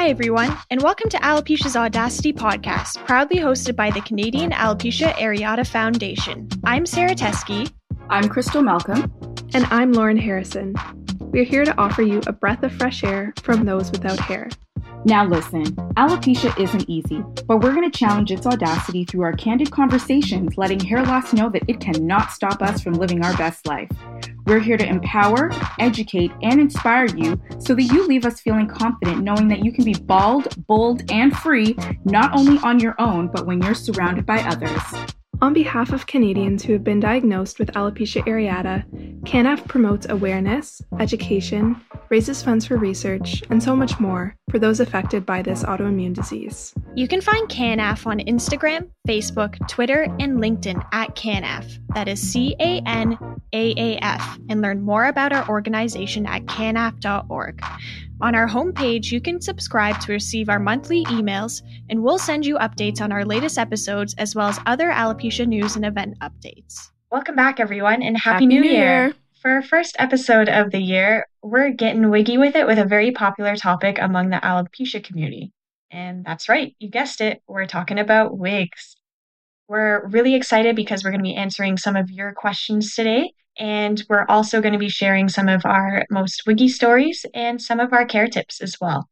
Hi, everyone, and welcome to Alopecia's Audacity podcast, proudly hosted by the Canadian Alopecia Areata Foundation. I'm Sarah Teskey. I'm Crystal Malcolm. And I'm Lauren Harrison. We're here to offer you a breath of fresh air from those without hair. Now, listen, alopecia isn't easy, but we're going to challenge its audacity through our candid conversations, letting hair loss know that it cannot stop us from living our best life. We're here to empower, educate, and inspire you so that you leave us feeling confident knowing that you can be bald, bold, and free, not only on your own, but when you're surrounded by others. On behalf of Canadians who have been diagnosed with alopecia areata, CANAAF promotes awareness, education, raises funds for research, and so much more for those affected by this autoimmune disease. You can find CANAAF on Instagram, Facebook, Twitter, and LinkedIn at CANAAF. That is C A N A A F, and learn more about our organization at canaaf.org. On our homepage, you can subscribe to receive our monthly emails, and we'll send you updates on our latest episodes as well as other alopecia news and event updates. Welcome back, everyone, and Happy, Happy New, New Year. Year. For our first episode of the year, we're getting wiggy with it with a very popular topic among the alopecia community. And that's right, you guessed it, we're talking about wigs. We're really excited because we're going to be answering some of your questions today. And we're also going to be sharing some of our most wiggy stories and some of our care tips as well.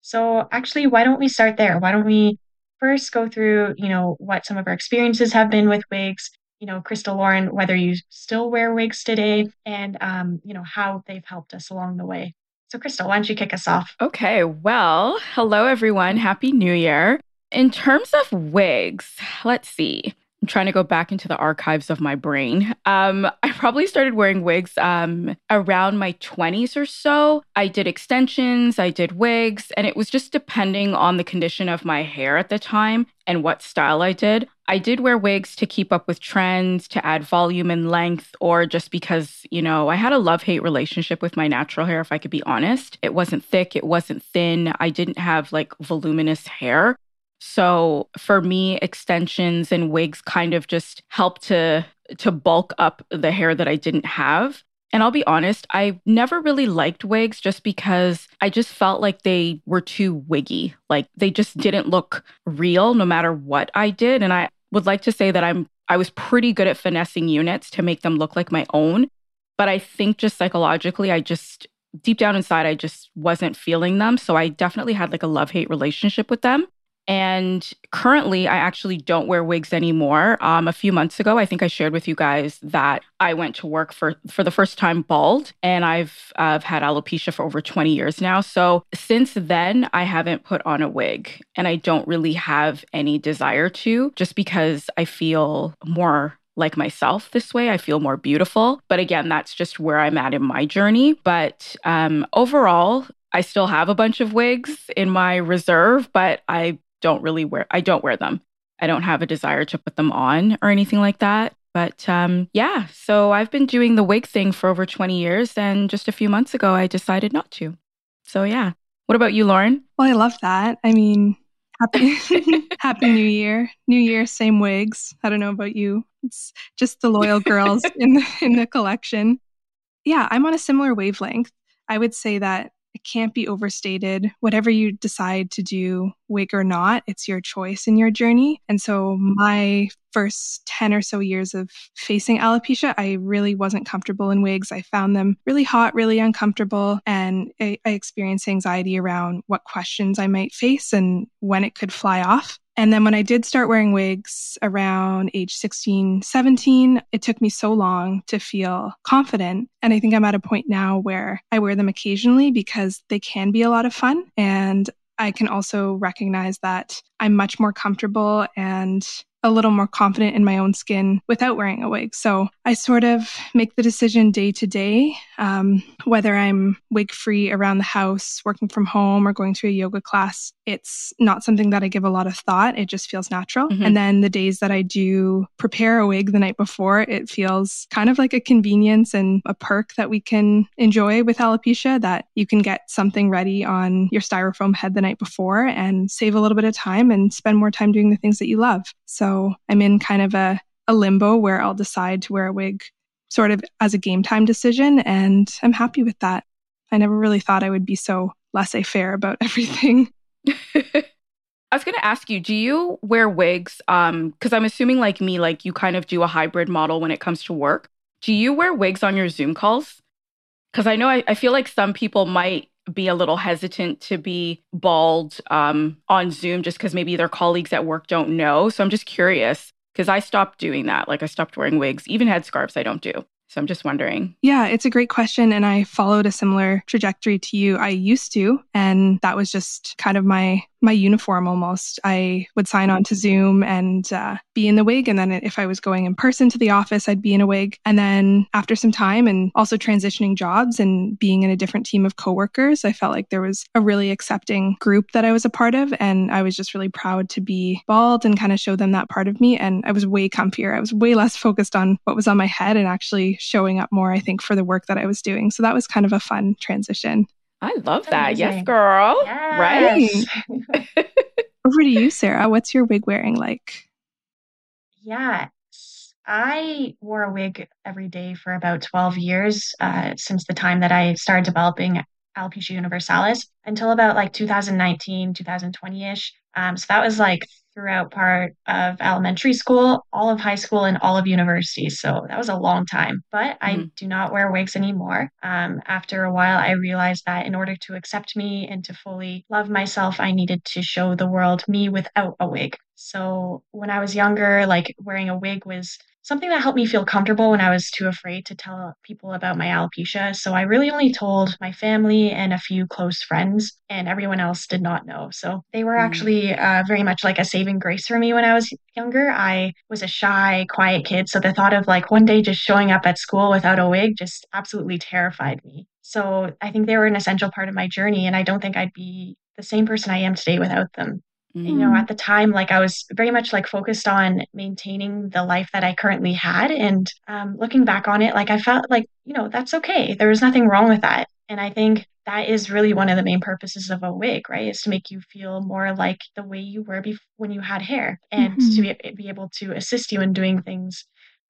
So, actually, why don't we start there? Why don't we first go through, you know, what some of our experiences have been with wigs, you know, Crystal Lauren, whether you still wear wigs today, and, um, you know, how they've helped us along the way. So, Crystal, why don't you kick us off? Okay, well, hello everyone. Happy New Year. In terms of wigs, let's see. I'm trying to go back into the archives of my brain. Um, I probably started wearing wigs um, around my 20s or so. I did extensions, I did wigs, and it was just depending on the condition of my hair at the time and what style I did. I did wear wigs to keep up with trends, to add volume and length, or just because, you know, I had a love hate relationship with my natural hair, if I could be honest. It wasn't thick, it wasn't thin. I didn't have like voluminous hair. So for me, extensions and wigs kind of just help to to bulk up the hair that I didn't have. And I'll be honest, I never really liked wigs just because I just felt like they were too wiggy. Like they just didn't look real no matter what I did. And I would like to say that I'm I was pretty good at finessing units to make them look like my own. But I think just psychologically, I just deep down inside, I just wasn't feeling them. So I definitely had like a love hate relationship with them. And currently, I actually don't wear wigs anymore. Um, a few months ago, I think I shared with you guys that I went to work for for the first time bald, and I've I've had alopecia for over 20 years now. So since then, I haven't put on a wig, and I don't really have any desire to, just because I feel more like myself this way. I feel more beautiful. But again, that's just where I'm at in my journey. But um, overall, I still have a bunch of wigs in my reserve, but I don't really wear I don't wear them. I don't have a desire to put them on or anything like that. But um, yeah, so I've been doing the wig thing for over 20 years, and just a few months ago, I decided not to. So yeah. What about you, Lauren? Well, I love that. I mean, happy happy new year. New year, same wigs. I don't know about you. It's just the loyal girls in the in the collection. Yeah, I'm on a similar wavelength. I would say that can't be overstated. Whatever you decide to do, wig or not, it's your choice in your journey. And so, my first 10 or so years of facing alopecia, I really wasn't comfortable in wigs. I found them really hot, really uncomfortable. And I, I experienced anxiety around what questions I might face and when it could fly off. And then when I did start wearing wigs around age 16, 17, it took me so long to feel confident. And I think I'm at a point now where I wear them occasionally because they can be a lot of fun. And I can also recognize that I'm much more comfortable and a little more confident in my own skin without wearing a wig. So I sort of make the decision day to day, um, whether I'm wig free around the house, working from home, or going to a yoga class. It's not something that I give a lot of thought. It just feels natural. Mhm. And then the days that I do prepare a wig the night before, it feels kind of like a convenience and a perk that we can enjoy with alopecia that you can get something ready on your styrofoam head the night before and save a little bit of time and spend more time doing the things that you love. So I'm in kind of a, a limbo where I'll decide to wear a wig sort of as a game time decision. And I'm happy with that. I never really thought I would be so laissez faire about everything. I was going to ask you, do you wear wigs? Um, because I'm assuming, like me, like you kind of do a hybrid model when it comes to work. Do you wear wigs on your Zoom calls? Because I know I, I feel like some people might be a little hesitant to be bald um, on Zoom just because maybe their colleagues at work don't know. So I'm just curious because I stopped doing that. Like I stopped wearing wigs, even headscarves I don't do. So I'm just wondering. Yeah, it's a great question. And I followed a similar trajectory to you. I used to, and that was just kind of my my uniform almost. I would sign on to Zoom and uh, be in the wig. And then if I was going in person to the office, I'd be in a wig. And then after some time and also transitioning jobs and being in a different team of coworkers, I felt like there was a really accepting group that I was a part of. And I was just really proud to be bald and kind of show them that part of me. And I was way comfier. I was way less focused on what was on my head and actually showing up more, I think, for the work that I was doing. So that was kind of a fun transition. I love that. Yes, girl. Yes. Right. Over to you, Sarah. What's your wig wearing like? Yeah. I wore a wig every day for about 12 years uh, since the time that I started developing alopecia universalis until about like 2019, 2020 ish. Um, so that was like throughout part of elementary school, all of high school, and all of university. So that was a long time. But mm-hmm. I do not wear wigs anymore. Um, after a while, I realized that in order to accept me and to fully love myself, I needed to show the world me without a wig. So when I was younger, like wearing a wig was something that helped me feel comfortable when I was too afraid to tell people about my alopecia. So I really only told my family and a few close friends, and everyone else did not know. So they were mm. actually uh, very much like a saving grace for me when I was younger. I was a shy, quiet kid. So the thought of like one day just showing up at school without a wig just absolutely terrified me. So I think they were an essential part of my journey, and I don't think I'd be the same person I am today without them. Mm. You know, at the time, like I was very much like focused on maintaining the life that I currently had. And um, looking back on it, like I felt like, you know, that's okay. There was nothing wrong with that. And I think that is really one of the main purposes of a wig, right? Is to make you feel more like the way you were before when you had hair and mm-hmm. to be, be able to assist you in doing things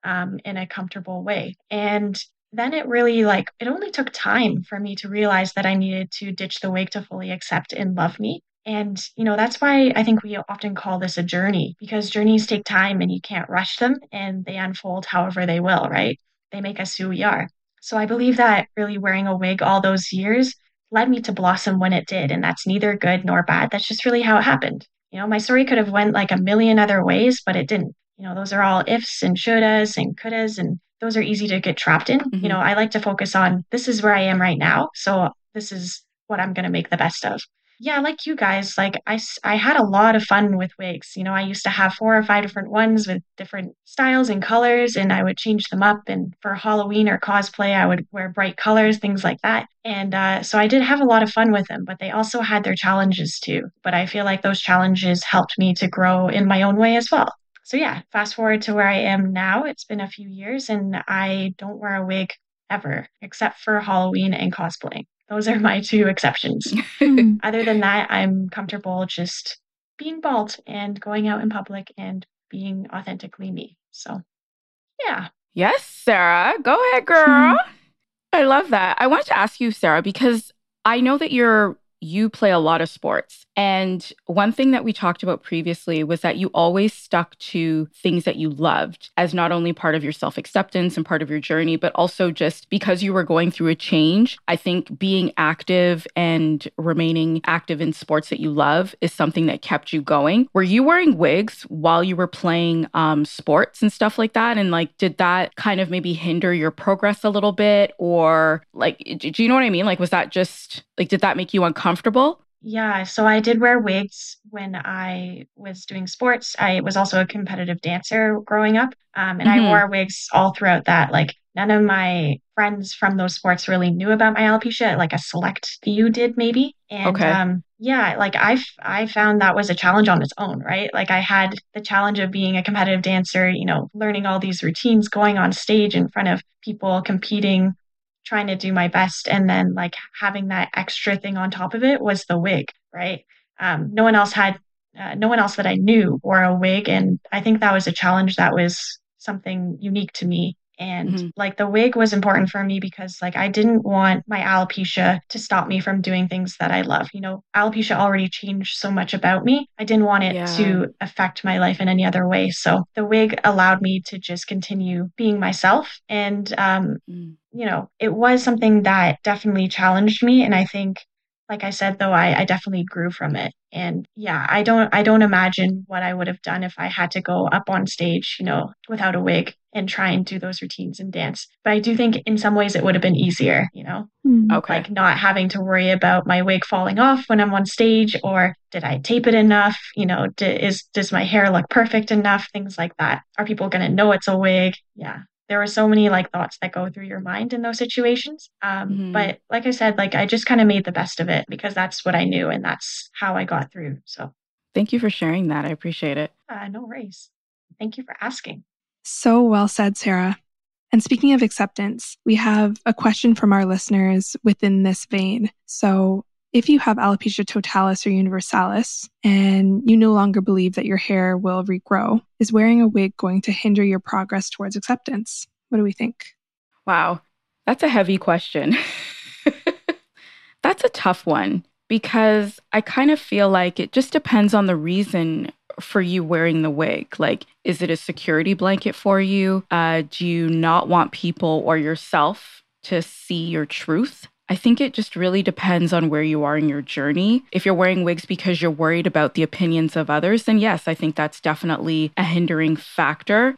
um, in a comfortable way. And then it really like it only took time for me to realize that I needed to ditch the wig to fully accept and love me. And, you know, that's why I think we often call this a journey because journeys take time and you can't rush them and they unfold however they will, right? They make us who we are. So I believe that really wearing a wig all those years led me to blossom when it did. And that's neither good nor bad. That's just really how it happened. You know, my story could have went like a million other ways, but it didn't. You know, those are all ifs and shouldas and couldas, and those are easy to get trapped in. Mm-hmm. You know, I like to focus on this is where I am right now. So this is what I'm going to make the best of yeah, like you guys, like I, I had a lot of fun with wigs. You know, I used to have four or five different ones with different styles and colors, and I would change them up. And for Halloween or cosplay, I would wear bright colors, things like that. And uh, so I did have a lot of fun with them, but they also had their challenges too. But I feel like those challenges helped me to grow in my own way as well. So yeah, fast forward to where I am now. It's been a few years, and I don't wear a wig ever, except for Halloween and cosplaying. Those are my two exceptions. Hmm. Other than that, I'm comfortable just being bald and going out in public and being authentically me. So, yeah. Yes, Sarah. Go ahead, girl. I love that. I wanted to ask you, Sarah, because I know that you're you play a lot of sports. And one thing that we talked about previously was that you always stuck to things that you loved as not only part of your self acceptance and part of your journey, but also just because you were going through a change. I think being active and remaining active in sports that you love is something that kept you going. Were you wearing wigs while you were playing um, sports and stuff like that? And like, did that kind of maybe hinder your progress a little bit? Or like, do you know what I mean? Like, was that just like, did that make you uncomfortable? Yeah, so I did wear wigs when I was doing sports. I was also a competitive dancer growing up, um, and mm-hmm. I wore wigs all throughout that. Like, none of my friends from those sports really knew about my alopecia. Like, a select few did, maybe. And okay. um, yeah, like I, I found that was a challenge on its own, right? Like, I had the challenge of being a competitive dancer, you know, learning all these routines, going on stage in front of people, competing trying to do my best and then like having that extra thing on top of it was the wig right? Um, no one else had uh, no one else that i knew wore a wig and i think that was a challenge that was something unique to me And mm-hmm. like the wig was important for me because like I didn't want my alopecia to stop me from doing things that I love. You know, alopecia already changed so much about me. I didn't want it yeah. to affect my life in any other way. So the wig allowed me to just continue being myself. And, um, mm. you know, it was something that definitely challenged me. And I think like I said though, I, I definitely grew from it. And yeah, I don't I don't imagine what I would have done if I had to go up on stage, you know, without a wig and try and do those routines and dance. But I do think in some ways it would have been easier, you know? Hmm. Okay. Like not having to worry about my wig falling off when I'm on stage or did I tape it enough? You know, is does my hair look perfect enough? Things like that. Are people going to know it's a wig? Yeah there were so many like thoughts that go through your mind in those situations. Um, mm-hmm. But like I said, like I just kind of made the best of it because that's what I knew and that's how I got through. So thank you for sharing that. I appreciate it. Uh, no worries. Thank you for asking. So well said, Sarah. And speaking of acceptance, we have a question from our listeners within this vein. So if you have alopecia totalis or universalis and you no longer believe that your hair will regrow, is wearing a wig going to hinder your progress towards acceptance? What do we think? Wow, that's a heavy question. that's a tough one because I kind of feel like it just depends on the reason for you wearing the wig? Like, is it a security blanket for you? Uh, do you not want people or yourself to see your truth? I think it just really depends on where you are in your journey. If you're wearing wigs because you're worried about the opinions of others, then yes, I think that's definitely a hindering factor.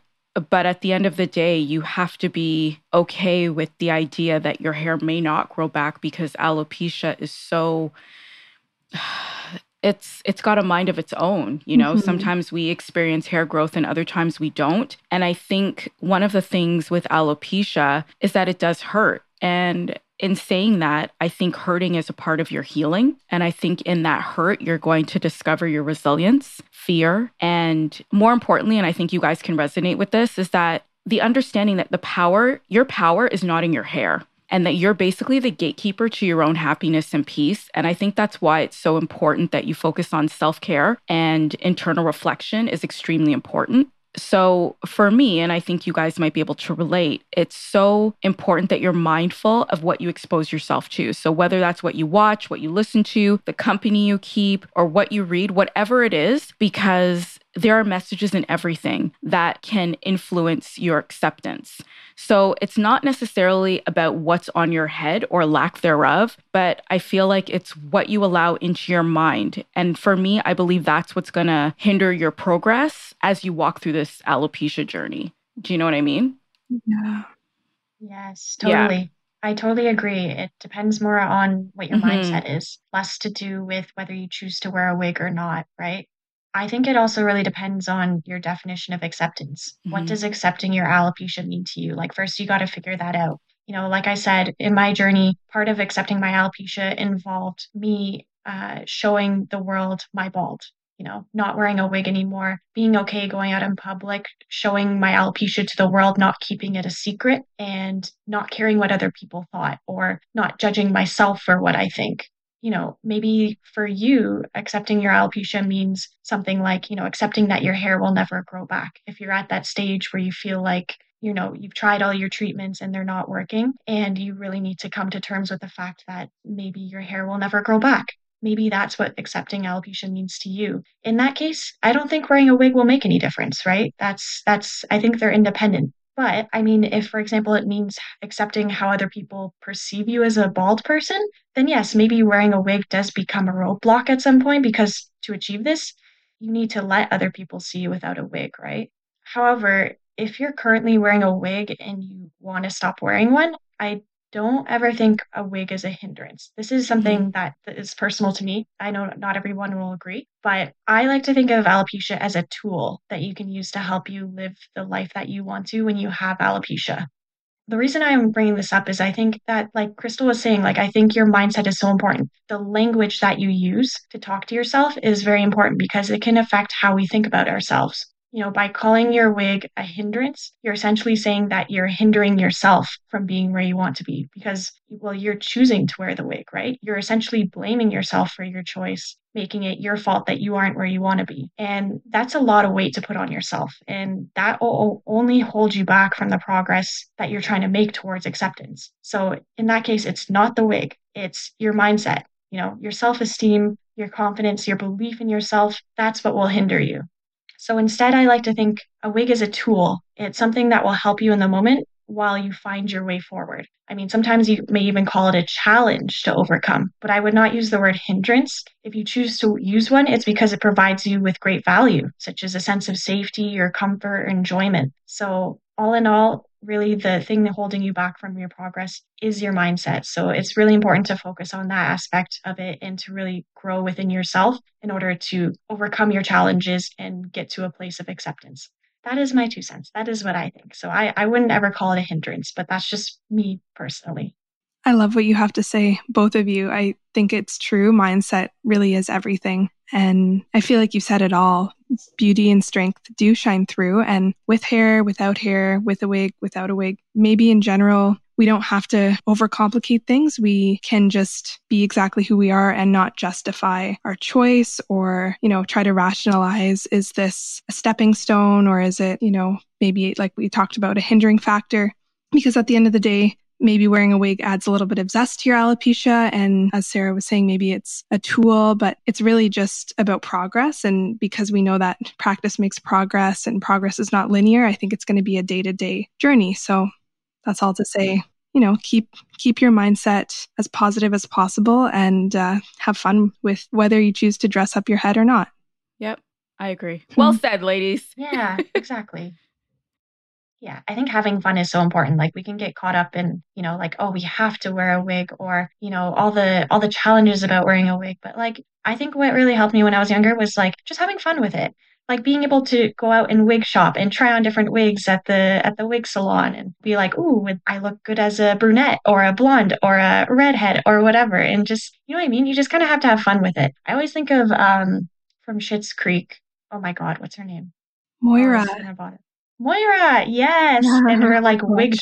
But at the end of the day, you have to be okay with the idea that your hair may not grow back because alopecia is so it's it's got a mind of its own you know mm-hmm. sometimes we experience hair growth and other times we don't and i think one of the things with alopecia is that it does hurt and in saying that, I think hurting is a part of your healing. And I think in that hurt, you're going to discover your resilience, fear, and more importantly, and I think you guys can resonate with this, is that the understanding that the power, your power is not in your hair and that you're basically the gatekeeper to your own happiness and peace. And I think that's why it's so important that you focus on self care and internal reflection is extremely important. So, for me, and I think you guys might be able to relate, it's so important that you're mindful of what you expose yourself to. So, whether that's what you watch, what you listen to, the company you keep, or what you read, whatever it is, because there are messages in everything that can influence your acceptance. So it's not necessarily about what's on your head or lack thereof, but I feel like it's what you allow into your mind. And for me, I believe that's what's going to hinder your progress as you walk through this alopecia journey. Do you know what I mean? Yeah. Yes, totally. Yeah. I totally agree. It depends more on what your mm-hmm. mindset is, less to do with whether you choose to wear a wig or not, right? I think it also really depends on your definition of acceptance. Mm-hmm. What does accepting your alopecia mean to you? Like, first, you got to figure that out. You know, like I said, in my journey, part of accepting my alopecia involved me uh, showing the world my bald, you know, not wearing a wig anymore, being okay going out in public, showing my alopecia to the world, not keeping it a secret, and not caring what other people thought or not judging myself for what I think you know, maybe for you, accepting your alopecia means something like, you know, accepting that your hair will never grow back. If you're at that stage where you feel like, you know, you've tried all your treatments and they're not working, and you really need to come to terms with the fact that maybe your hair will never grow back. Maybe that's what accepting alopecia means to you. In that case, I don't think wearing a wig will make any difference, right? That's that's I think they're independent. But I mean, if, for example, it means accepting how other people perceive you as a bald person, then yes, maybe wearing a wig does become a roadblock at some point because to achieve this, you need to let other people see you without a wig, right? However, if you're currently wearing a wig and you want to stop wearing one, I don't ever think a wig is a hindrance. This is something mm-hmm. that is personal to me. I know not everyone will agree, but I like to think of alopecia as a tool that you can use to help you live the life that you want to when you have alopecia. The reason I'm bringing this up is I think that, like Crystal was saying, like, I think your mindset is so important. The language that you use to talk to yourself is very important because it can affect how we think about ourselves you know, by calling your wig a hindrance, you're essentially saying that you're hindering yourself from being where you want to be because, well, you're choosing to wear the wig, right? You're essentially blaming yourself for your choice. making it your fault that you aren't where you want to be. And that's a lot of weight to put on yourself. And that will only hold you back from the progress that you're trying to make towards acceptance. So in that case, it's not the wig, it's your mindset, you know, your self esteem, your confidence, your belief in yourself. That's what will hinder you. So instead, I like to think a wig is a tool. It's something that will help you in the moment while you find your way forward. I mean, sometimes you may even call it a challenge to overcome, but I would not use the word hindrance. If you choose to use one, it's because it provides you with great value, such as a sense of safety or comfort or enjoyment. So, all in all, really the thing holding you back from your progress is your mindset. So, it's really important to focus on that aspect of it and to really grow within yourself in order to overcome your challenges and get to a place of acceptance that is my two cents. That is what I think. So I, I wouldn't ever call it a hindrance, but that's just me personally. I love what you have to say, both of you. I think it's true. Mindset really is everything. And I feel like you said it all. Beauty and strength do shine through. And with hair, without hair, with a wig, without a wig, maybe in general, we don't have to overcomplicate things. We can just be exactly who we are and not justify our choice or, you know, try to rationalize is this a stepping stone or is it, you know, maybe like we talked about a hindering factor? Because at the end of the day, maybe wearing a wig adds a little bit of zest to your alopecia. And as Sarah was saying, maybe it's a tool, but it's really just about progress. And because we know that practice makes progress and progress is not linear, I think it's going to be a day to day journey. So that's all to say you know keep keep your mindset as positive as possible and uh, have fun with whether you choose to dress up your head or not yep i agree well said ladies yeah exactly yeah i think having fun is so important like we can get caught up in you know like oh we have to wear a wig or you know all the all the challenges about wearing a wig but like i think what really helped me when i was younger was like just having fun with it like being able to go out and wig shop and try on different wigs at the at the wig salon and be like, "Ooh, I look good as a brunette or a blonde or a redhead or whatever." And just, you know what I mean? You just kind of have to have fun with it. I always think of um from Schitt's Creek. Oh my god, what's her name? Moira. Oh, Moira, yes. and her like wig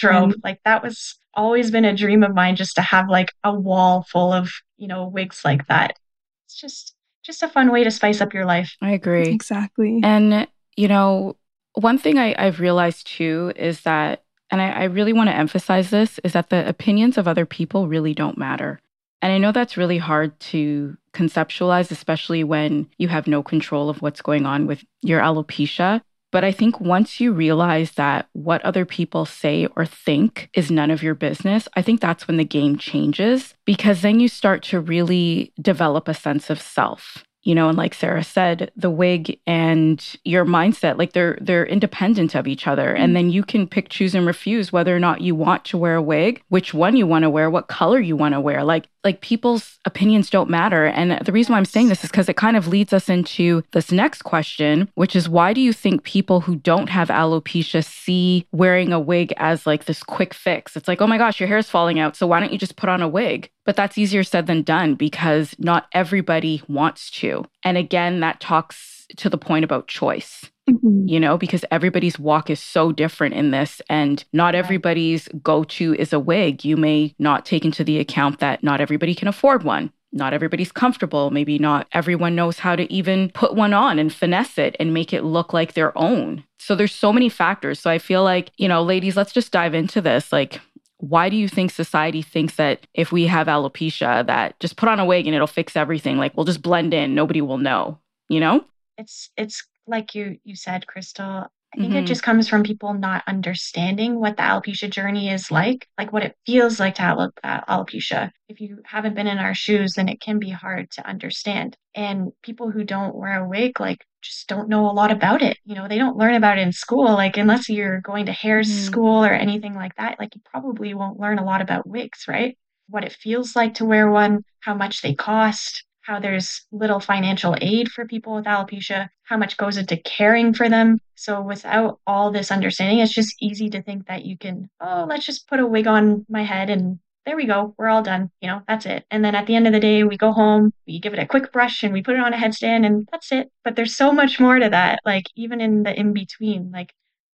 Like that was always been a dream of mine just to have like a wall full of, you know, wigs like that. It's just just a fun way to spice up your life. I agree. Exactly. And, you know, one thing I, have realized too is that, and I, I really want to emphasize this, is that the opinions of other people really don't matter. And I know that's really hard to conceptualize, especially when you have no control of what's going on with your alopecia. But I think once you realize that what other people say or think is none of your business, I think that's when the game changes because then you start to really develop a sense of self. You know and like sarah said the wig and your mindset like they're they're independent of each other. And mm. then you can pick choose and refuse whether or not you want to wear a wig which one you want to wear what color you want to wear. Like like people's opinions don't matter and the reason why i'm saying this is because it kind of leads us into this next question which is why do you think people who don't have alopecia see wearing a wig as like this quick fix it's like oh my gosh your hair is falling out so why don't you just put on a wig but that's easier said than done because not everybody wants to. And again, that talks to the point about choice. Mm-hmm. You know, because everybody's walk is so different in this, and not everybody's go to is a wig. You may not take into the account that not everybody can afford one not everybody's comfortable. Maybe not everyone knows how to even put one on and finesse it and make it look like their own. So there's so many factors. So I feel like, you know, ladies, let's just dive into this. Like, why do you think society thinks that if we have alopecia that just put on a wig and it'll fix everything like we'll just blend in nobody will know you know it's it's like you you said crystal I think mm-hmm. it just comes from people not understanding what the alopecia journey is like, like what it feels like to have uh, alopecia. If you haven't been in our shoes, then it can be hard to understand. And people who don't wear a wig, like, just don't know a lot about it. You know, they don't learn about it in school. Like, unless you're going to hair mm-hmm. school or anything like that, like, you probably won't learn a lot about wigs, right? What it feels like to wear one, how much they cost, how there's little financial aid for people with alopecia, how much goes into caring for them. So, without all this understanding, it's just easy to think that you can, oh, let's just put a wig on my head and there we go, we're all done. You know, that's it. And then at the end of the day, we go home, we give it a quick brush and we put it on a headstand and that's it. But there's so much more to that, like even in the in between, like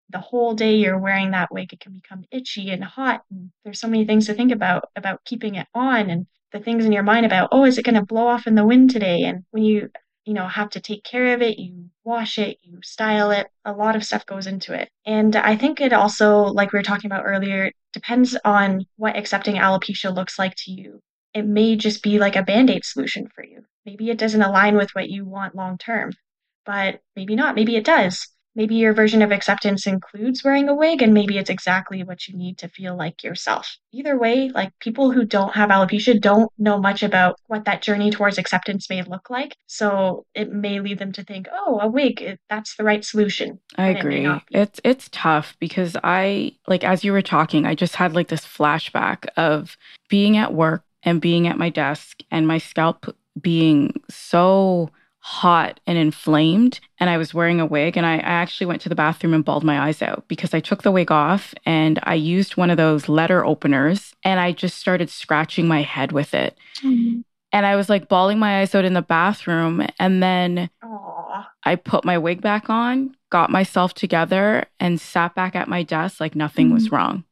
the whole day you're wearing that wig, it can become itchy and hot. And there's so many things to think about about keeping it on and the things in your mind about, oh, is it going to blow off in the wind today? And when you, you know, have to take care of it, you wash it, you style it, a lot of stuff goes into it. And I think it also, like we were talking about earlier, depends on what accepting alopecia looks like to you. It may just be like a band aid solution for you. Maybe it doesn't align with what you want long term, but maybe not. Maybe it does maybe your version of acceptance includes wearing a wig and maybe it's exactly what you need to feel like yourself. Either way, like people who don't have alopecia don't know much about what that journey towards acceptance may look like. So it may lead them to think, "Oh, a wig, that's the right solution." I agree. It it's it's tough because I like as you were talking, I just had like this flashback of being at work and being at my desk and my scalp being so hot and inflamed and I was wearing a wig and I, I, actually went to the bathroom and bawled my eyes out because I took the wig off and I used one of those letter openers and I just started scratching my head with it. Mm-hmm. And I was like bawling my eyes out in the bathroom and then Aww. I put my wig back on, got myself together and sat back at my desk like nothing mm-hmm. was wrong.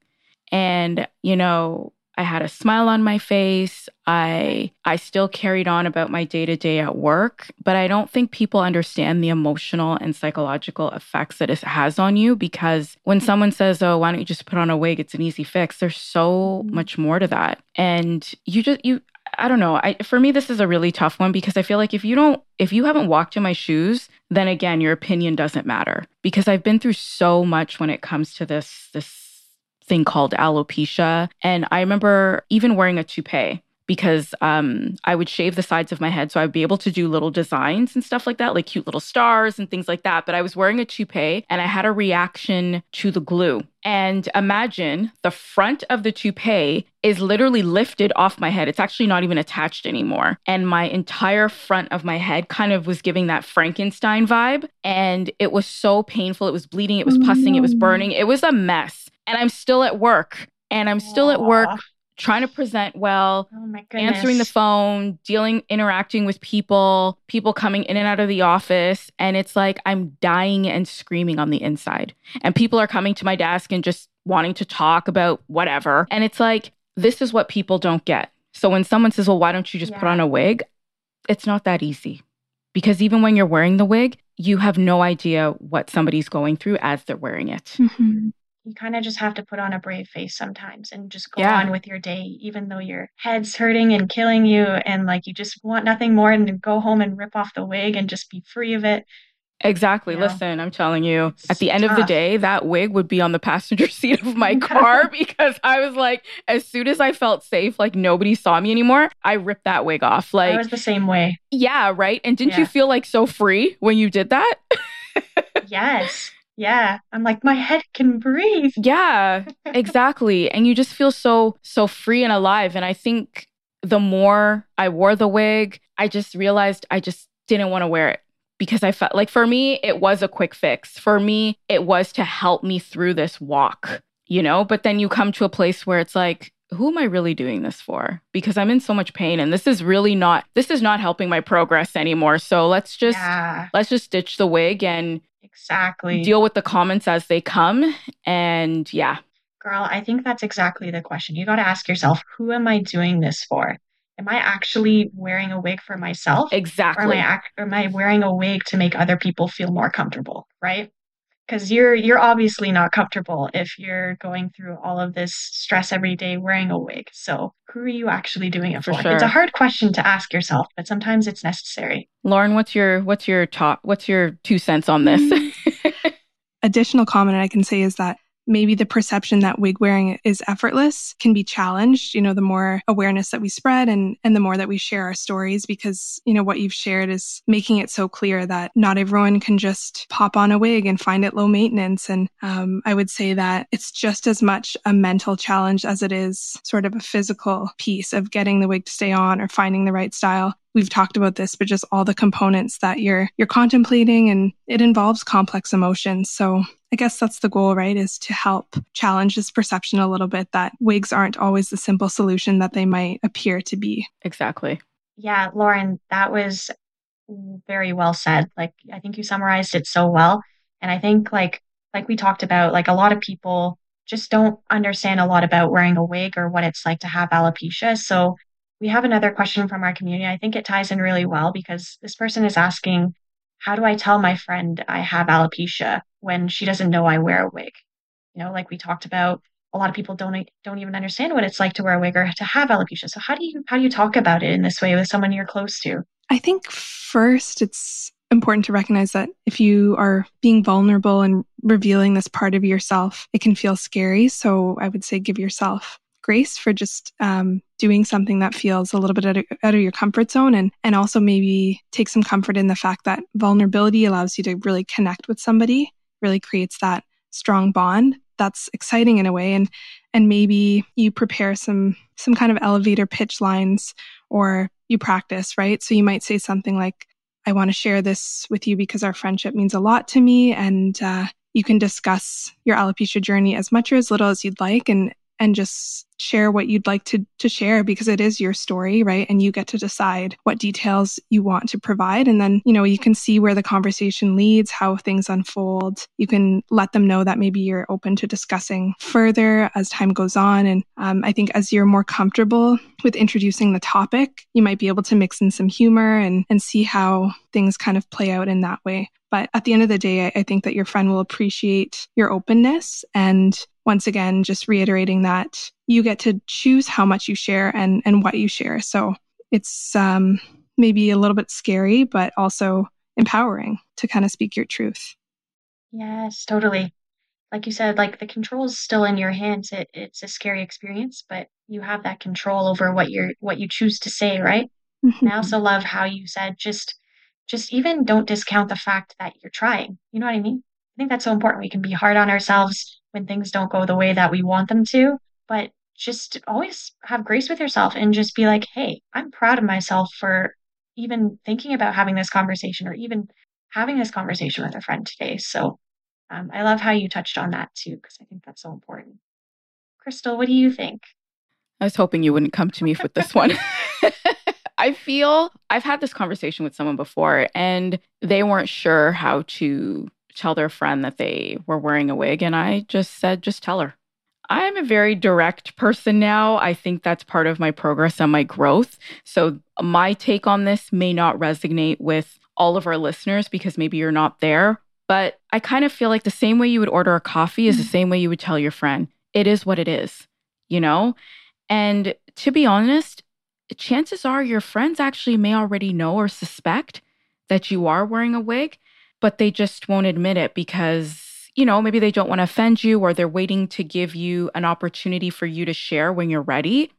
And you know, I had a smile on my face. I I still carried on about my day-to-day at work, but I don't think people understand the emotional and psychological effects that it has on you because when someone says, "Oh, why don't you just put on a wig? It's an easy fix." There's so much more to that. And you just you I don't know. I for me this is a really tough one because I feel like if you don't if you haven't walked in my shoes, then again your opinion doesn't matter because I've been through so much when it comes to this this thing called alopecia. And I remember even wearing a toupee because um, I would shave the sides of my head so I'd be able to do little designs and stuff like that, like cute little stars and things like that. But I was wearing a toupee and I had a reaction to the glue. And imagine the front of the toupee is literally lifted off my head. It's actually not even attached anymore. And my entire front of my head kind of was giving that Frankenstein vibe. And it was so painful. It was bleeding, it was pussing, it was burning. It was a mess and I'm still at work and I'm still Aww. at work trying to present well, oh answering the phone, dealing, interacting with people, people coming in and out of the office. And it's like I'm dying and screaming on the inside. And people are coming to my desk and just wanting to talk about whatever. And it's like, this is what people don't get. So when someone says, well, why don't you just yeah. put on a wig? It's not that easy. Because even when you're wearing the wig, you have no idea what somebody's going through as they're wearing it. Mm-hmm you kind of just have to put on a brave face sometimes and just go yeah. on with your day, even though your head's hurting and killing you, and like you just want nothing more than to go home and rip off the wig and just be free of it. Exactly. Know, Listen, I'm telling you, at the end tough. of the day, that wig would be on the passenger seat of my car because I was like, as soon as I felt safe, like nobody saw me anymore, I ripped that wig off. Like, I was the same way. Yeah, right. And didn't yeah. you feel like so free when you did that? yes. Yeah. I'm like, my head can breathe. Yeah, exactly. and you just feel so, so free and alive. And I think the more I wore the wig, I just realized I just didn't want to wear it because I felt like for me, it was a quick fix. For me, it was to help me through this walk, you know? But then you come to a place where it's like, who am I really doing this for? Because I'm in so much pain and this is really not this is not helping my progress anymore. So let's just yeah. let's just ditch the wig and Exactly. Deal with the comments as they come. And yeah. Girl, I think that's exactly the question. You got to ask yourself, who am I doing this for? Am I actually wearing a wig for myself? Exactly. Or am I, ac- or am I wearing a wig to make other people feel more comfortable? Right because you're you're obviously not comfortable if you're going through all of this stress every day wearing a wig. So who are you actually doing it for? for? Sure. It's a hard question to ask yourself, but sometimes it's necessary. Lauren, what's your what's your top what's your two cents on this? Mm. Additional comment I can say is that maybe the perception that wig wearing is effortless can be challenged you know the more awareness that we spread and and the more that we share our stories because you know what you've shared is making it so clear that not everyone can just pop on a wig and find it low maintenance. And um, i would say that it's just as much a mental challenge as it is sort of a physical piece of getting the wig to stay on or finding the right style we've talked about this, but just all the components that you're you're contemplating and it involves complex emotions. So I guess that's the goal, right? Is to help challenge this perception a little bit that wigs aren't always the simple solution that they might appear to be. Exactly. Yeah, Lauren, that was very well said. Like I think you summarized it so well. And I think like like we talked about, like a lot of people just don't understand a lot about wearing a wig or what it's like to have alopecia. So we have another question from our community. I think it ties in really well because this person is asking, how do I tell my friend I have alopecia when she doesn't know I wear a wig? You know, like we talked about, a lot of people don't don't even understand what it's like to wear a wig or to have alopecia. So how do you how do you talk about it in this way with someone you're close to? I think first it's important to recognize that if you are being vulnerable and revealing this part of yourself, it can feel scary. So I would say give yourself grace for just um, doing something that feels a little bit out of, out of your comfort zone and and also maybe take some comfort in the fact that vulnerability allows you to really connect with somebody really creates that strong bond that's exciting in a way. And and maybe you prepare some some kind of elevator pitch lines or you practice right? So you might say something like i want to share this with you because our friendship means a lot to me and uh, you can discuss your alopecia journey as much or as little as you'd like. And and just share what you'd like to to share because it is your story right? And you get to decide what details you want to provide. And then you know you can see where the conversation leads how things unfold. You can let them know that maybe you're open to discussing further as time goes on. And um, i think as you're more comfortable with introducing the topic you might be able to mix in some humor and and see how things kind of play out in that way but at the end of the day, I, think that your friend will appreciate your openness. And once again, just reiterating that you get to choose how much you share and, and what you share. So it's um, maybe a little bit scary, but also empowering to kind of speak your truth. Yes, totally. Like you said, like the control is still in your hands. It, it's a scary experience, but you have that control over what you're what you choose to say, right? Mm-hmm. I also love how you said just just even don't discount the fact that you're trying. You know what I mean? I think that's so important. We can be hard on ourselves when things don't go the way that we want them to, but just always have grace with yourself and just be like, hey, I'm proud of myself for even thinking about having this conversation or even having this conversation with a friend today. So um, I love how you touched on that too, because I think that's so important. Crystal, what do you think? I was hoping you wouldn't come to me with this one. I feel I've had this conversation with someone before and they weren't sure how to tell their friend that they were wearing a wig. And I just said, just tell her. I'm a very direct person now. I think that's part of my progress and my growth. So, my take on this may not resonate with all of our listeners because maybe you're not there. But I kind of feel like the same way you would order a coffee is the mm-hmm. same way you would tell your friend. It is what it is, you know? And to be honest, chances are your friends actually may already know or suspect that you are wearing a wig, but they just won't admit it because, you know, maybe they don't want to offend you or they're waiting to give you an opportunity for you to share when you're ready.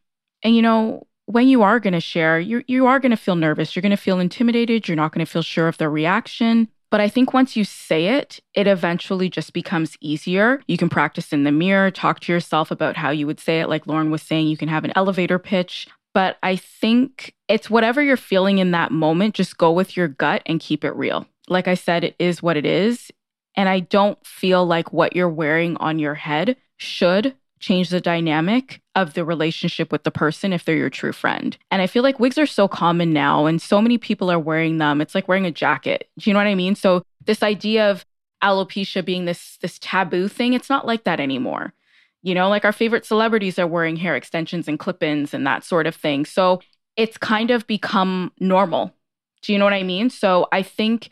And, you know, when you are going to share, you you are going to feel nervous. You're going to feel intimidated. You're not going to feel sure of the reaction. But I think once you say it, it eventually just becomes easier. You can practice in the mirror, talk to yourself about how you would say it. Like Lauren was saying, you can have an elevator pitch but I think it's whatever you're feeling in that moment, just go with your gut and keep it real. Like I said, it is what it is. And I don't feel like what you're wearing on your head should change the dynamic of the relationship with the person if they're your true friend. And I feel like wigs are so common now and so many people are wearing them. It's like wearing a jacket. Do you know what I mean? So this idea of alopecia being this this taboo thing, it's not like that anymore. You know, like our favorite celebrities are wearing hair extensions and clip ins and that sort of thing. So it's kind of become normal. Do you know what I mean? So I think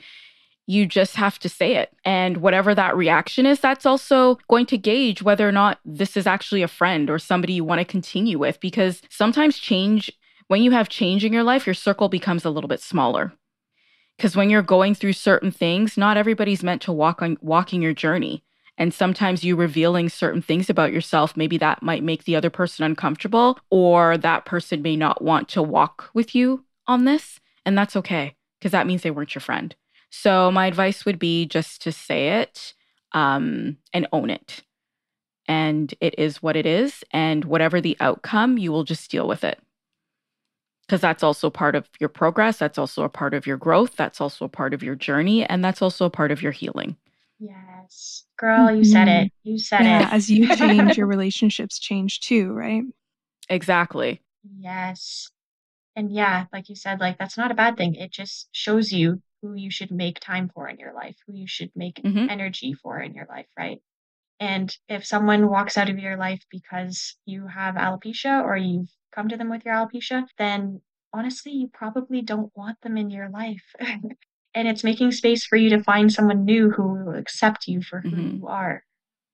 you just have to say it. And whatever that reaction is, that's also going to gauge whether or not this is actually a friend or somebody you want to continue with. Because sometimes change, when you have change in your life, your circle becomes a little bit smaller. Because when you're going through certain things, not everybody's meant to walk on walking your journey. And sometimes you revealing certain things about yourself, maybe that might make the other person uncomfortable, or that person may not want to walk with you on this. And that's okay, because that means they weren't your friend. So my advice would be just to say it um, and own it. And it is what it is. And whatever the outcome, you will just deal with it. Because that's also part of your progress. That's also a part of your growth. That's also a part of your journey. And that's also a part of your healing. Yes. Girl, you said it. Mm-hmm. You said yeah, it. as you change, your relationships change too, right? Exactly. Yes. And yeah, like you said, like that's not a bad thing. It just shows you who you should make time for in your life, who you should make mm-hmm. energy for in your life, right? And if someone walks out of your life because you have alopecia or you've come to them with your alopecia, then honestly, you probably don't want them in your life. and it's making space for you to find someone new who will accept you for who mm-hmm. you are,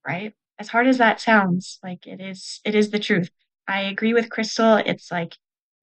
right? As hard as that sounds, like it is it is the truth. I agree with Crystal. It's like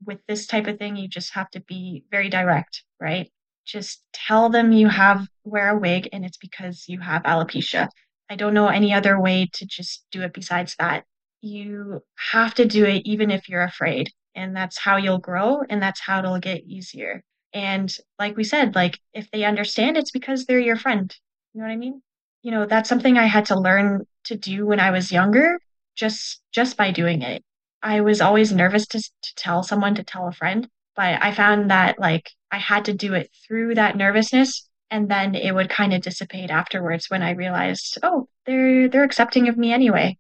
with this type of thing, you just have to be very direct, right? Just tell them you have wear a wig and it's because you have alopecia. I don't know any other way to just do it besides that. You have to do it even if you're afraid. And that's how you'll grow and that's how it'll get easier. And like we said, like if they understand, it's because they're your friend. You know what I mean? You know, that's something I had to learn to do when I was younger, just just by doing it. I was always nervous to to tell someone to tell a friend, but I found that like I had to do it through that nervousness and then it would kind of dissipate afterwards when I realized, oh, they're they're accepting of me anyway.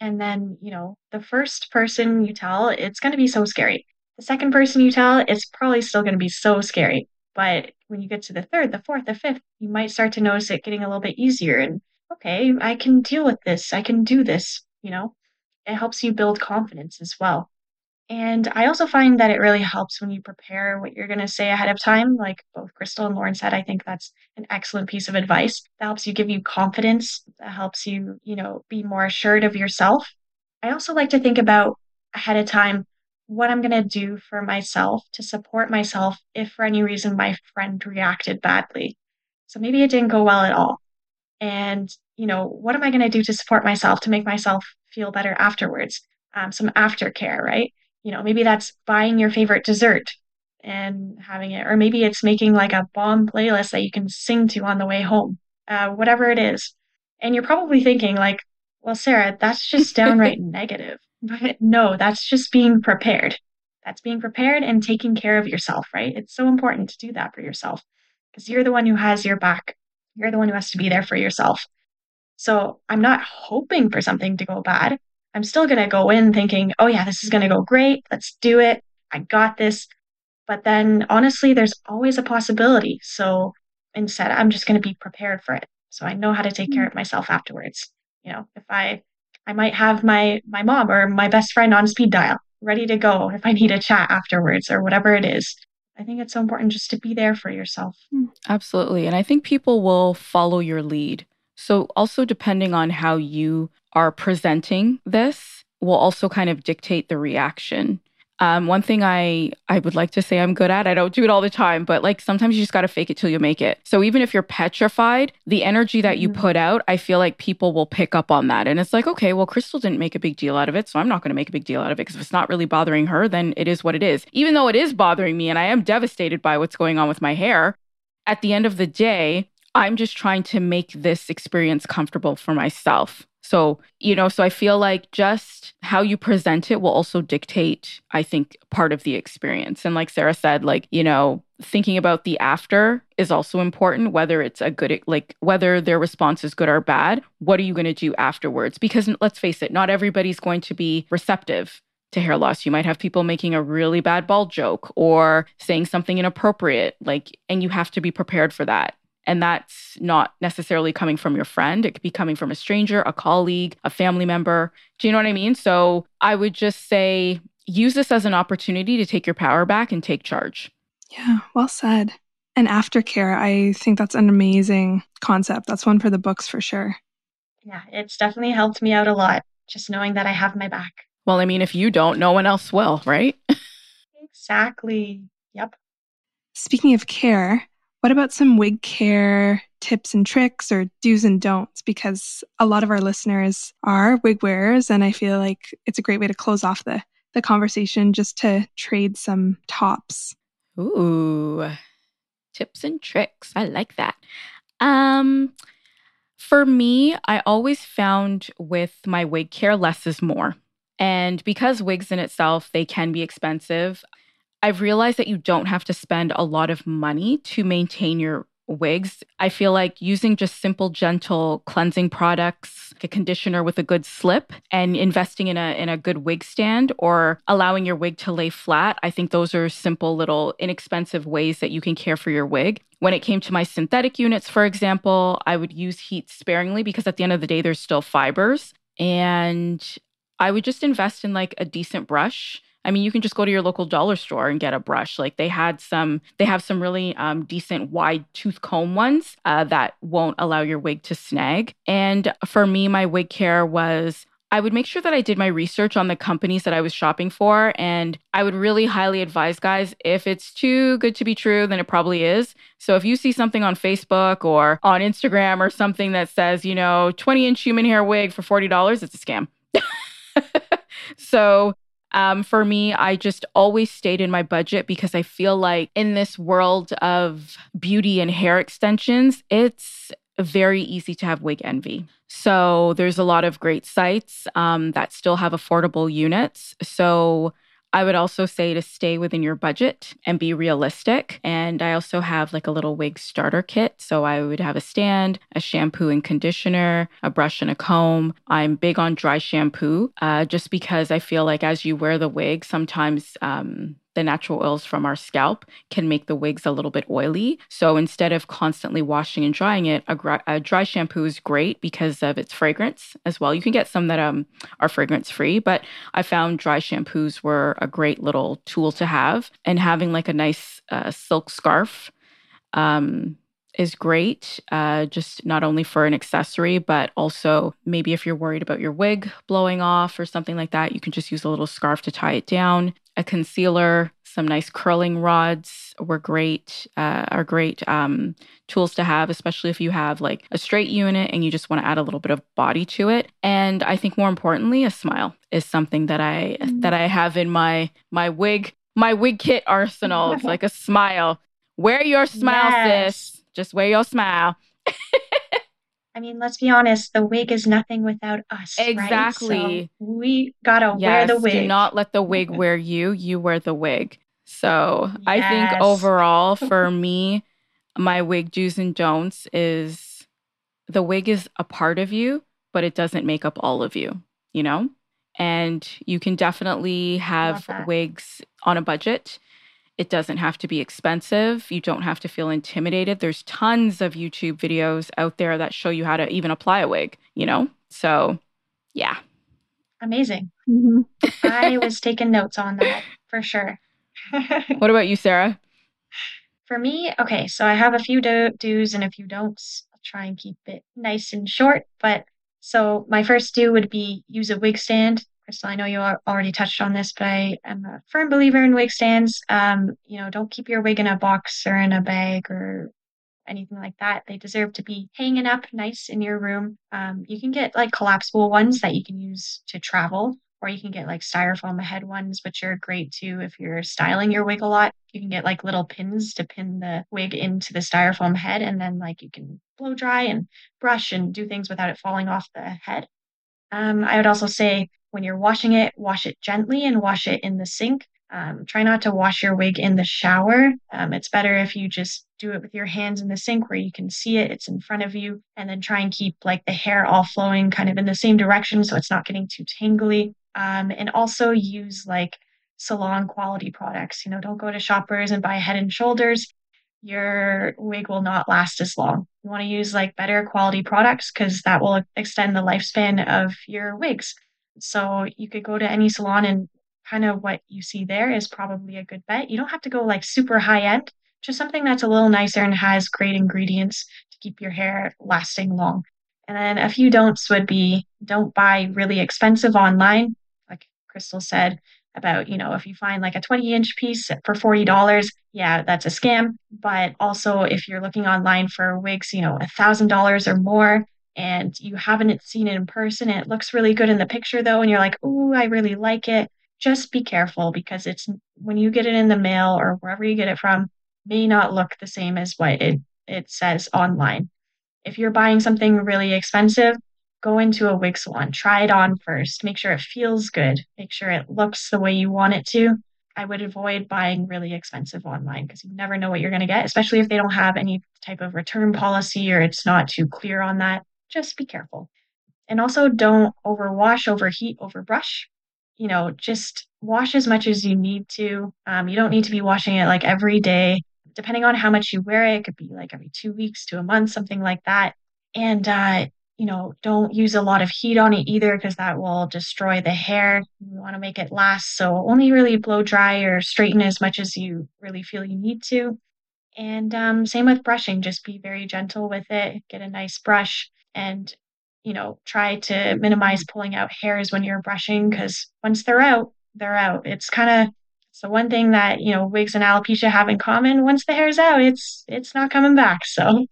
And then, you know, the first person you tell, it's going to be so scary. The second person you tell, it's probably still going to be so scary. But when you get to the third, the fourth, the fifth, you might start to notice it getting a little bit easier. And okay, I can deal with this. I can do this. You know, it helps you build confidence as well. And I also find that it really helps when you prepare what you're going to say ahead of time. Like both Crystal and Lauren said, I think that's an excellent piece of advice. That helps you give you confidence. That helps you, you know, be more assured of yourself. I also like to think about ahead of time what I'm going to do for myself to support myself if for any reason my friend reacted badly. So maybe it didn't go well at all. And, you know, what am I going to do to support myself to make myself feel better afterwards? Um, some aftercare, right? you know, maybe that's buying your favorite dessert and having it, or maybe it's making like a bomb playlist that you can sing to on the way home, uh, whatever it is. And you're probably thinking, like, well, Sarah, that's just downright negative. But no, that's just being prepared. That's being prepared and taking care of yourself, right? It's so important to do that for yourself because you're the one who has your back. You're the one who has to be there for yourself. So I'm not hoping for something to go bad. I'm still going to go in thinking, oh, yeah, this is going to go great. Let's do it. I got this. But then honestly, there's always a possibility. So instead, I'm just going to be prepared for it. So I know how to take care mm. of myself afterwards. You know, if I, I might have my, my mom or my best friend on speed dial ready to go if I need a chat afterwards or whatever it is. I think it's so important just to be there for yourself. Hmm. Absolutely. And I think people will follow your lead. So, also depending on how you are presenting this, will also kind of dictate the reaction. Um, one thing I I would like to say I'm good at, I don't do it all the time, but like sometimes you just got to fake it till you make it. So even if you're petrified, the energy that you mm-hmm. put out, I feel like people will pick up on that. And it's like, okay, well, Crystal didn't make a big deal out of it, so I'm not going to make a big deal out of it because if it's not really bothering her, then it is what it is. Even though it is bothering me and I am devastated by what's going on with my hair, at the end of the day, I'm just trying to make this experience comfortable for myself. So, you know, so I feel like just how you present it will also dictate, I think, part of the experience. And like Sarah said, like, you know, thinking about the after is also important, whether it's a good, like, whether their response is good or bad. What are you going to do afterwards? Because let's face it, not everybody's going to be receptive to hair loss. You might have people making a really bad bald joke or saying something inappropriate, like, and you have to be prepared for that. And that's not necessarily coming from your friend. It could be coming from a stranger, a colleague, a family member. Do you know what I mean? So I would just say use this as an opportunity to take your power back and take charge. Yeah, well said. And aftercare, I think that's an amazing concept. That's one for the books for sure. Yeah, it's definitely helped me out a lot, just knowing that I have my back. Well, I mean, if you don't, no one else will, right? exactly. Yep. Speaking of care, what about some wig care tips and tricks or do's and don'ts? Because a lot of our listeners are wig wearers, and I feel like it's a great way to close off the, the conversation just to trade some tops. Ooh, tips and tricks. I like that. Um, for me, I always found with my wig care, less is more. And because wigs in itself, they can be expensive. I've realized that you don't have to spend a lot of money to maintain your wigs. I feel like using just simple, gentle cleansing products, a conditioner with a good slip, and investing in a in a good wig stand or allowing your wig to lay flat. I think those are simple, little, inexpensive ways that you can care for your wig. When it came to my synthetic units, for example, I would use heat sparingly because at the end of the day, there's still fibers. And I would just invest in like a decent brush I mean, you can just go to your local dollar store and get a brush. Like they had some, they have some really um, decent wide tooth comb ones uh, that won't allow your wig to snag. And for me, my wig care was I would make sure that I did my research on the companies that I was shopping for. And I would really highly advise guys if it's too good to be true, then it probably is. So if you see something on Facebook or on Instagram or something that says, you know, 20 inch human hair wig for $40, it's a scam. so um, for me, I just always stayed in my budget because I feel like in this world of beauty and hair extensions, it's very easy to have wig envy. So there's a lot of great sites um, that still have affordable units. So I would also say to stay within your budget and be realistic. And I also have like a little wig starter kit. So I would have a stand, a shampoo and conditioner, a brush and a comb. I'm big on dry shampoo uh, just because I feel like as you wear the wig, sometimes um, the natural oils from our scalp can make the wigs a little bit oily. So instead of constantly washing and drying it, a, a, dry shampoo is great because of its fragrance as well. You can get some that um, are fragrance free, but I found dry shampoos were a great little tool to have. And having like a nice uh, silk scarf um, is great, uh, just not only for an accessory, but also maybe if you're worried about your wig blowing off or something like that, you can just use a little scarf to tie it down a concealer, some nice curling rods were great, uh, are great um, tools to have, especially if you have like a straight unit and you just want to add a little bit of body to it. And I think more importantly, a smile is something that I mm-hmm. that I have in my my wig my wig kit arsenal. it's like a smile. Wear your smile, yes. sis. Just wear your smile. I mean, let's be honest, the wig is nothing without us. Exactly. Right? So we gotta yes, wear the wig. Do not let the wig wear you. You wear the wig. So yes. I think overall, for me, my wig do's and don'ts is the wig is a part of you, but it doesn't make up all of you, you know? And you can definitely have wigs on a budget it doesn't have to be expensive. You don't have to feel intimidated. There's tons of YouTube videos out there that show you how to even apply a wig, you know? So, yeah. Amazing. Mm-hmm. I was taking notes on that for sure. what about you, Sarah? For me, okay, so I have a few do- do's and a few don'ts. I'll try and keep it nice and short. But so my first do would be use a wig stand Crystal, I know you already touched on this, but I am a firm believer in wig stands. Um, you know, don't keep your wig in a box or in a bag or anything like that. They deserve to be hanging up nice in your room. Um, you can get like collapsible ones that you can use to travel, or you can get like styrofoam head ones, which are great too if you're styling your wig a lot. You can get like little pins to pin the wig into the styrofoam head, and then like you can blow dry and brush and do things without it falling off the head. Um, I would also say when you're washing it, wash it gently and wash it in the sink. Um, try not to wash your wig in the shower. Um, it's better if you just do it with your hands in the sink where you can see it, it's in front of you, and then try and keep like the hair all flowing kind of in the same direction so it's not getting too tangly. Um, and also use like salon quality products. You know, don't go to shoppers and buy head and shoulders. Your wig will not last as long. You want to use like better quality products because that will extend the lifespan of your wigs. So you could go to any salon and kind of what you see there is probably a good bet. You don't have to go like super high end, just something that's a little nicer and has great ingredients to keep your hair lasting long. And then a few don'ts would be don't buy really expensive online, like Crystal said about, you know, if you find like a 20 inch piece for $40, yeah, that's a scam. But also if you're looking online for wigs, you know, a thousand dollars or more, and you haven't seen it in person and it looks really good in the picture though and you're like oh i really like it. Just be careful because it's when you get it in the mail or wherever you get it from may not look the same as what it it says online. If you're buying something really expensive go into a wig salon try it on first make sure it feels good make sure it looks the way you want it to. I would avoid buying really expensive online because you never know what you're going to get especially if they don't have any type of return policy or it's not too clear on that just be careful. And also don't overwash, overheat, overbrush. You know, just wash as much as you need to. Um, you don't need to be washing it like every day. Depending on how much you wear it, it could be like every two weeks to a month, something like that. And uh, you know, don't use a lot of heat on it either because that will destroy the hair. You want to make it last. So only really blow dry or straighten as much as you really feel you need to. And um, same with brushing, just be very gentle with it. Get a nice brush and, you know, try to minimize pulling out hairs when you're brushing because once they're out, they're out. It's kind of the one thing that, you know, wigs and alopecia have in common. Once the hair's out, it's it's not coming back. So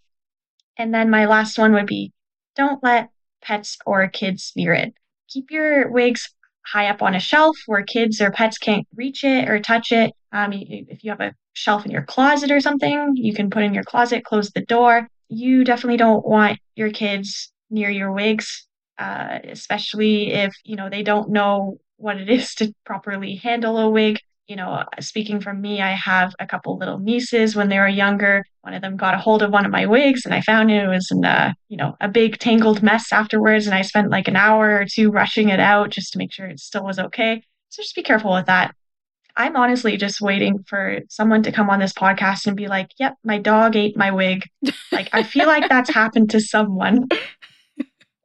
and then my last one would be don't let pets or kids near it. Keep your wigs high up on a shelf where kids or pets can't reach it or touch it. Um, if you have a shelf in your closet or something, you can put in your closet, close the door. You definitely don't want your kids near your wigs, uh, especially if you know they don't know what it is to properly handle a wig you know, speaking from me, I have a couple little nieces when they were younger. One of them got a hold of one of my wigs and I found it, was in a, you know, a big tangled mess afterwards. And I spent like an hour or two rushing it out just to make sure it still was okay. So just be careful with that. I'm honestly just waiting for someone to come on this podcast and be like, yep, my dog ate my wig. like, I feel like that's happened to someone.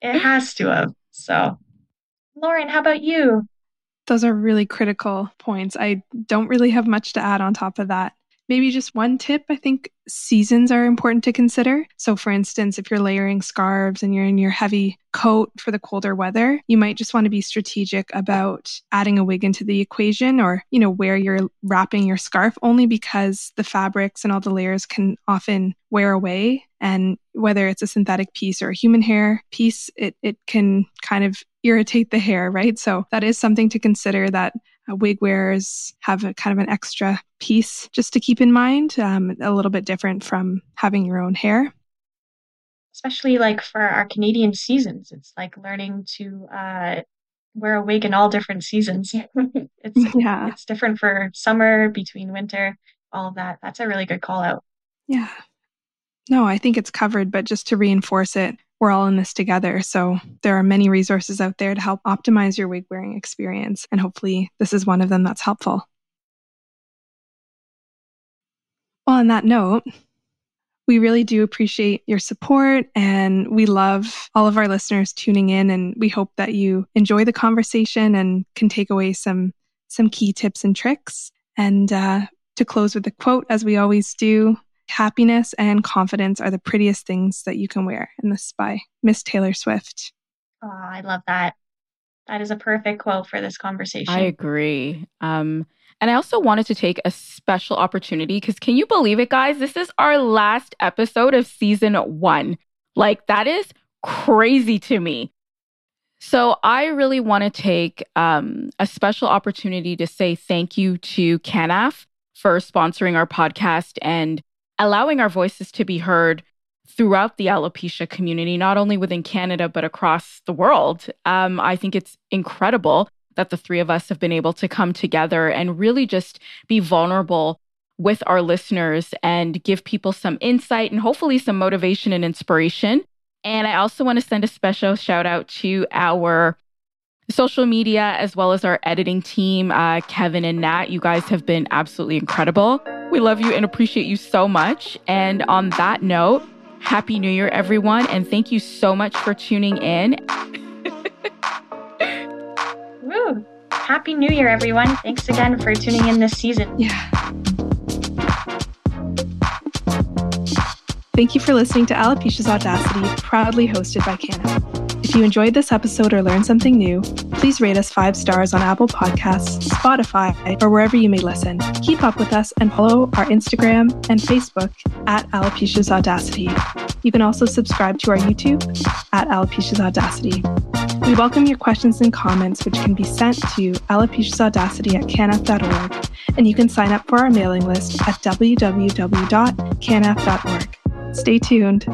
It has to have. So, Lauren, how about you? Those are really critical points. I don't really have much to add on top of that. Maybe just one tip I think seasons are important to consider. So, for instance, if you're layering scarves and you're in your heavy coat for the colder weather, you might just want to be strategic about adding a wig into the equation or, you know, where you're wrapping your scarf only because the fabrics and all the layers can often wear away. And whether it's a synthetic piece or a human hair piece, it, it can kind of irritate the hair, right? So that is something to consider that uh, wig wearers have a kind of an extra piece just to keep in mind, um, a little bit different from having your own hair. Especially like for our Canadian seasons, it's like learning to uh, wear a wig in all different seasons. it's yeah, it's different for summer, between winter, all of that. That's a really good call out. Yeah. No, I think it's covered, but just to reinforce it, we're all in this together. So there are many resources out there to help optimize your wig wearing experience. And hopefully, this is one of them that's helpful. Well, on that note, we really do appreciate your support and we love all of our listeners tuning in and we hope that you enjoy the conversation and can take away some some key tips and tricks. And uh, to close with a quote, as we always do, Happiness and confidence are the prettiest things that you can wear. And this is by Miss Taylor Swift. Oh, I love that. That is a perfect quote for this conversation. I agree. Um, and I also wanted to take a special opportunity because can you believe it, guys? This is our last episode of season one. Like, that is crazy to me. So, I really want to take um, a special opportunity to say thank you to CANAAF for sponsoring our podcast and allowing our voices to be heard throughout the alopecia community, not only within Canada, but across the world. Um, I think it's incredible that the three of us have been able to come together and really just be vulnerable with our listeners and give people some insight and hopefully some motivation and inspiration. And I also want to send a special shout out to our social media as well as our editing team, uh, Kevin and Nat. You guys have been absolutely incredible. We love you and appreciate you so much. And on that note, Happy New Year, everyone. And thank you so much for tuning in. Woo! Happy New Year, everyone. Thanks again for tuning in this season. Yeah. Thank you for listening to Alopecia's Audacity, proudly hosted by CANAAF. If you enjoyed this episode or learned something new, please rate us five stars on Apple Podcasts, Spotify, or wherever you may listen. Keep up with us and follow our Instagram and Facebook at Alopecia's Audacity. You can also subscribe to our YouTube at Alopecia's Audacity. We welcome your questions and comments, which can be sent to alopecia's audacity at canaaf.org, and you can sign up for our mailing list at www.canaaf.org. Stay tuned.